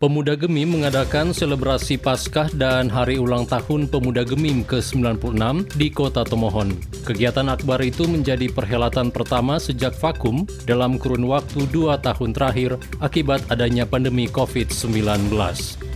Pemuda Gemim mengadakan selebrasi Paskah dan Hari Ulang Tahun Pemuda Gemim ke-96 di Kota Tomohon. Kegiatan akbar itu menjadi perhelatan pertama sejak vakum dalam kurun waktu dua tahun terakhir akibat adanya pandemi COVID-19.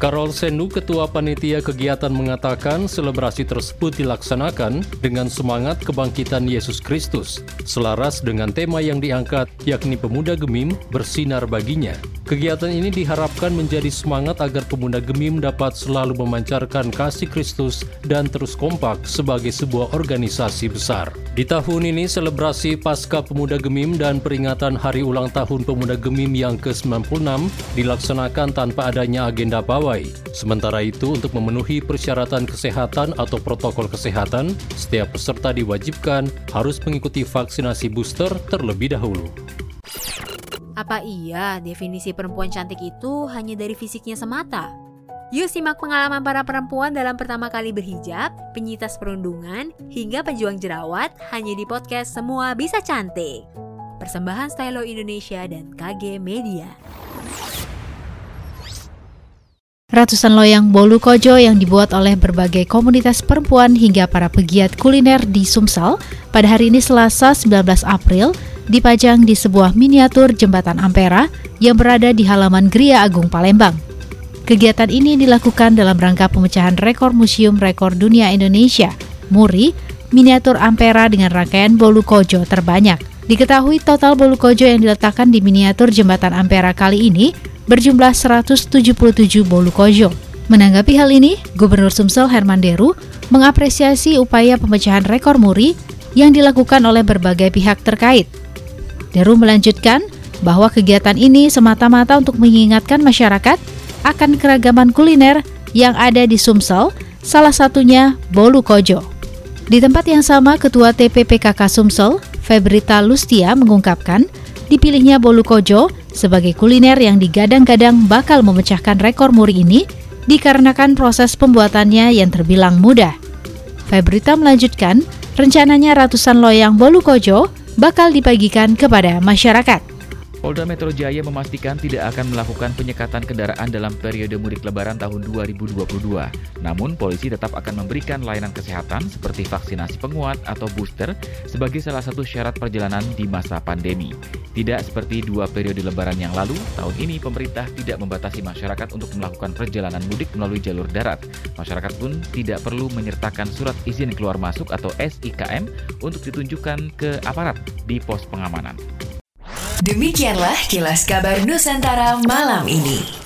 Karol Sendu, Ketua Panitia Kegiatan mengatakan selebrasi tersebut dilaksanakan dengan semangat kebangkitan Yesus Kristus, selaras dengan tema yang diangkat, yakni pemuda gemim bersinar baginya. Kegiatan ini diharapkan menjadi semangat agar pemuda Gemim dapat selalu memancarkan kasih Kristus dan terus kompak sebagai sebuah organisasi besar. Di tahun ini, selebrasi Pasca Pemuda Gemim dan peringatan Hari Ulang Tahun Pemuda Gemim yang ke-96 dilaksanakan tanpa adanya agenda pawai. Sementara itu, untuk memenuhi persyaratan kesehatan atau protokol kesehatan, setiap peserta diwajibkan harus mengikuti vaksinasi booster terlebih dahulu. Apa iya definisi perempuan cantik itu hanya dari fisiknya semata? Yuk simak pengalaman para perempuan dalam pertama kali berhijab, penyitas perundungan, hingga pejuang jerawat hanya di podcast Semua Bisa Cantik. Persembahan Stylo Indonesia dan KG Media. Ratusan loyang bolu kojo yang dibuat oleh berbagai komunitas perempuan hingga para pegiat kuliner di Sumsel pada hari ini Selasa 19 April dipajang di sebuah miniatur jembatan Ampera yang berada di halaman Gria Agung Palembang. Kegiatan ini dilakukan dalam rangka pemecahan rekor Museum Rekor Dunia Indonesia, MURI, miniatur Ampera dengan rangkaian bolu kojo terbanyak. Diketahui total bolu kojo yang diletakkan di miniatur jembatan Ampera kali ini berjumlah 177 bolu kojo. Menanggapi hal ini, Gubernur Sumsel Herman Deru mengapresiasi upaya pemecahan rekor muri yang dilakukan oleh berbagai pihak terkait, Deru melanjutkan bahwa kegiatan ini semata-mata untuk mengingatkan masyarakat akan keragaman kuliner yang ada di Sumsel, salah satunya Bolu Kojo. Di tempat yang sama, Ketua TPPKK Sumsel, Febrita Lustia mengungkapkan, dipilihnya Bolu Kojo sebagai kuliner yang digadang-gadang bakal memecahkan rekor muri ini dikarenakan proses pembuatannya yang terbilang mudah. Febrita melanjutkan, rencananya ratusan loyang Bolu Kojo bakal dibagikan kepada masyarakat. Polda Metro Jaya memastikan tidak akan melakukan penyekatan kendaraan dalam periode mudik lebaran tahun 2022. Namun, polisi tetap akan memberikan layanan kesehatan seperti vaksinasi penguat atau booster sebagai salah satu syarat perjalanan di masa pandemi. Tidak seperti dua periode lebaran yang lalu, tahun ini pemerintah tidak membatasi masyarakat untuk melakukan perjalanan mudik melalui jalur darat. Masyarakat pun tidak perlu menyertakan surat izin keluar masuk atau SIKM untuk ditunjukkan ke aparat di pos pengamanan. Demikianlah kilas kabar Nusantara malam ini.